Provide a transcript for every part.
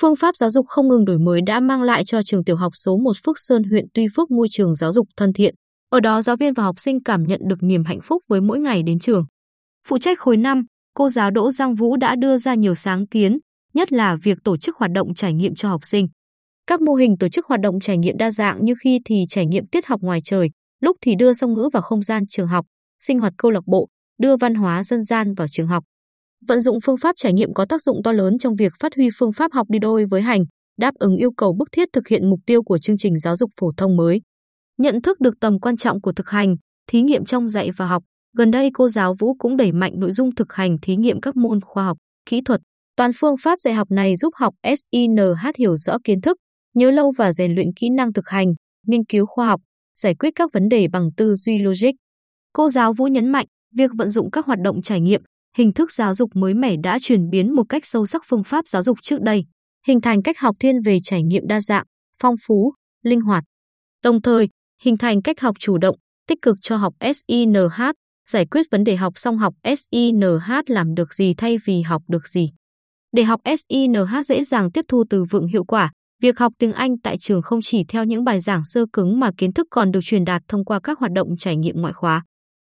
Phương pháp giáo dục không ngừng đổi mới đã mang lại cho trường tiểu học số 1 Phước Sơn huyện Tuy Phước môi trường giáo dục thân thiện. Ở đó giáo viên và học sinh cảm nhận được niềm hạnh phúc với mỗi ngày đến trường. Phụ trách khối 5, cô giáo Đỗ Giang Vũ đã đưa ra nhiều sáng kiến, nhất là việc tổ chức hoạt động trải nghiệm cho học sinh. Các mô hình tổ chức hoạt động trải nghiệm đa dạng như khi thì trải nghiệm tiết học ngoài trời, lúc thì đưa song ngữ vào không gian trường học, sinh hoạt câu lạc bộ, đưa văn hóa dân gian vào trường học. Vận dụng phương pháp trải nghiệm có tác dụng to lớn trong việc phát huy phương pháp học đi đôi với hành, đáp ứng yêu cầu bức thiết thực hiện mục tiêu của chương trình giáo dục phổ thông mới. Nhận thức được tầm quan trọng của thực hành, thí nghiệm trong dạy và học, gần đây cô giáo Vũ cũng đẩy mạnh nội dung thực hành thí nghiệm các môn khoa học, kỹ thuật. Toàn phương pháp dạy học này giúp học SINH hiểu rõ kiến thức, nhớ lâu và rèn luyện kỹ năng thực hành, nghiên cứu khoa học, giải quyết các vấn đề bằng tư duy logic. Cô giáo Vũ nhấn mạnh, việc vận dụng các hoạt động trải nghiệm, hình thức giáo dục mới mẻ đã chuyển biến một cách sâu sắc phương pháp giáo dục trước đây, hình thành cách học thiên về trải nghiệm đa dạng, phong phú, linh hoạt. Đồng thời, hình thành cách học chủ động, tích cực cho học SINH, giải quyết vấn đề học xong học SINH làm được gì thay vì học được gì. Để học SINH dễ dàng tiếp thu từ vựng hiệu quả, việc học tiếng Anh tại trường không chỉ theo những bài giảng sơ cứng mà kiến thức còn được truyền đạt thông qua các hoạt động trải nghiệm ngoại khóa.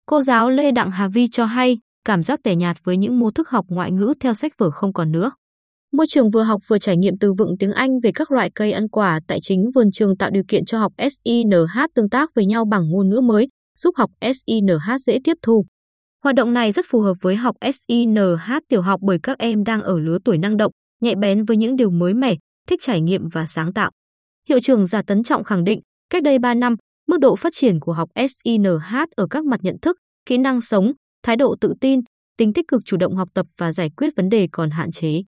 Cô giáo Lê Đặng Hà Vi cho hay, cảm giác tẻ nhạt với những mô thức học ngoại ngữ theo sách vở không còn nữa. Môi trường vừa học vừa trải nghiệm từ vựng tiếng Anh về các loại cây ăn quả tại chính vườn trường tạo điều kiện cho học SINH tương tác với nhau bằng ngôn ngữ mới, giúp học SINH dễ tiếp thu. Hoạt động này rất phù hợp với học SINH tiểu học bởi các em đang ở lứa tuổi năng động, nhạy bén với những điều mới mẻ, thích trải nghiệm và sáng tạo. Hiệu trưởng Giả Tấn Trọng khẳng định, cách đây 3 năm, mức độ phát triển của học SINH ở các mặt nhận thức, kỹ năng sống, thái độ tự tin, tính tích cực chủ động học tập và giải quyết vấn đề còn hạn chế.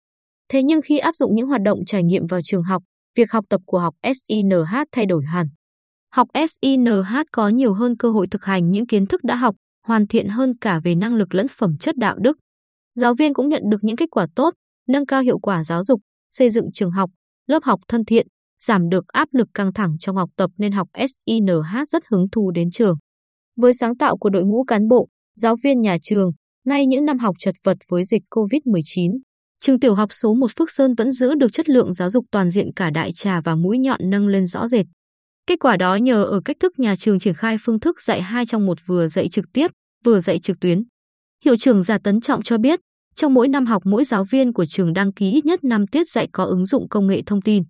Thế nhưng khi áp dụng những hoạt động trải nghiệm vào trường học, việc học tập của học SINH thay đổi hẳn. Học SINH có nhiều hơn cơ hội thực hành những kiến thức đã học, hoàn thiện hơn cả về năng lực lẫn phẩm chất đạo đức. Giáo viên cũng nhận được những kết quả tốt, nâng cao hiệu quả giáo dục, xây dựng trường học, lớp học thân thiện, giảm được áp lực căng thẳng trong học tập nên học SINH rất hứng thú đến trường. Với sáng tạo của đội ngũ cán bộ, giáo viên nhà trường, ngay những năm học chật vật với dịch COVID-19, trường tiểu học số 1 Phước Sơn vẫn giữ được chất lượng giáo dục toàn diện cả đại trà và mũi nhọn nâng lên rõ rệt. Kết quả đó nhờ ở cách thức nhà trường triển khai phương thức dạy hai trong một vừa dạy trực tiếp, vừa dạy trực tuyến. Hiệu trưởng Giả Tấn Trọng cho biết, trong mỗi năm học mỗi giáo viên của trường đăng ký ít nhất 5 tiết dạy có ứng dụng công nghệ thông tin.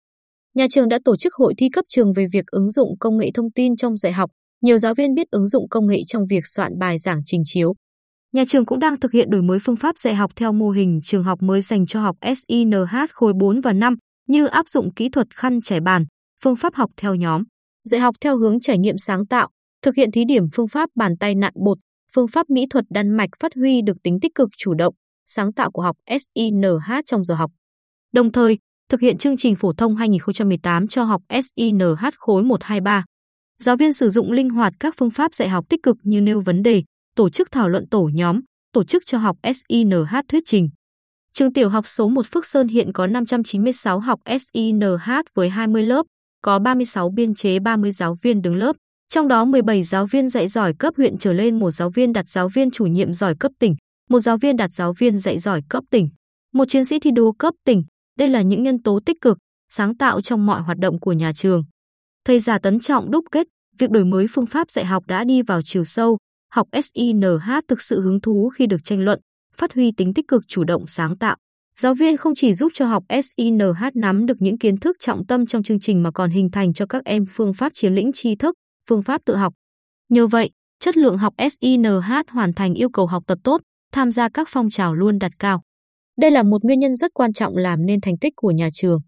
Nhà trường đã tổ chức hội thi cấp trường về việc ứng dụng công nghệ thông tin trong dạy học. Nhiều giáo viên biết ứng dụng công nghệ trong việc soạn bài giảng trình chiếu. Nhà trường cũng đang thực hiện đổi mới phương pháp dạy học theo mô hình trường học mới dành cho học SINH khối 4 và 5, như áp dụng kỹ thuật khăn trải bàn, phương pháp học theo nhóm, dạy học theo hướng trải nghiệm sáng tạo, thực hiện thí điểm phương pháp bàn tay nặn bột, phương pháp mỹ thuật đan mạch phát huy được tính tích cực chủ động, sáng tạo của học SINH trong giờ học. Đồng thời, thực hiện chương trình phổ thông 2018 cho học SINH khối 123. Giáo viên sử dụng linh hoạt các phương pháp dạy học tích cực như nêu vấn đề, tổ chức thảo luận tổ nhóm, tổ chức cho học SINH thuyết trình. Trường tiểu học số 1 Phước Sơn hiện có 596 học SINH với 20 lớp, có 36 biên chế 30 giáo viên đứng lớp, trong đó 17 giáo viên dạy giỏi cấp huyện trở lên, một giáo viên đặt giáo viên chủ nhiệm giỏi cấp tỉnh, một giáo viên đạt giáo viên dạy giỏi cấp tỉnh, một chiến sĩ thi đua cấp tỉnh. Đây là những nhân tố tích cực, sáng tạo trong mọi hoạt động của nhà trường. Thầy giả Tấn Trọng đúc kết, việc đổi mới phương pháp dạy học đã đi vào chiều sâu, học SINH thực sự hứng thú khi được tranh luận, phát huy tính tích cực chủ động sáng tạo. Giáo viên không chỉ giúp cho học SINH nắm được những kiến thức trọng tâm trong chương trình mà còn hình thành cho các em phương pháp chiếm lĩnh tri thức, phương pháp tự học. Nhờ vậy, chất lượng học SINH hoàn thành yêu cầu học tập tốt, tham gia các phong trào luôn đặt cao. Đây là một nguyên nhân rất quan trọng làm nên thành tích của nhà trường.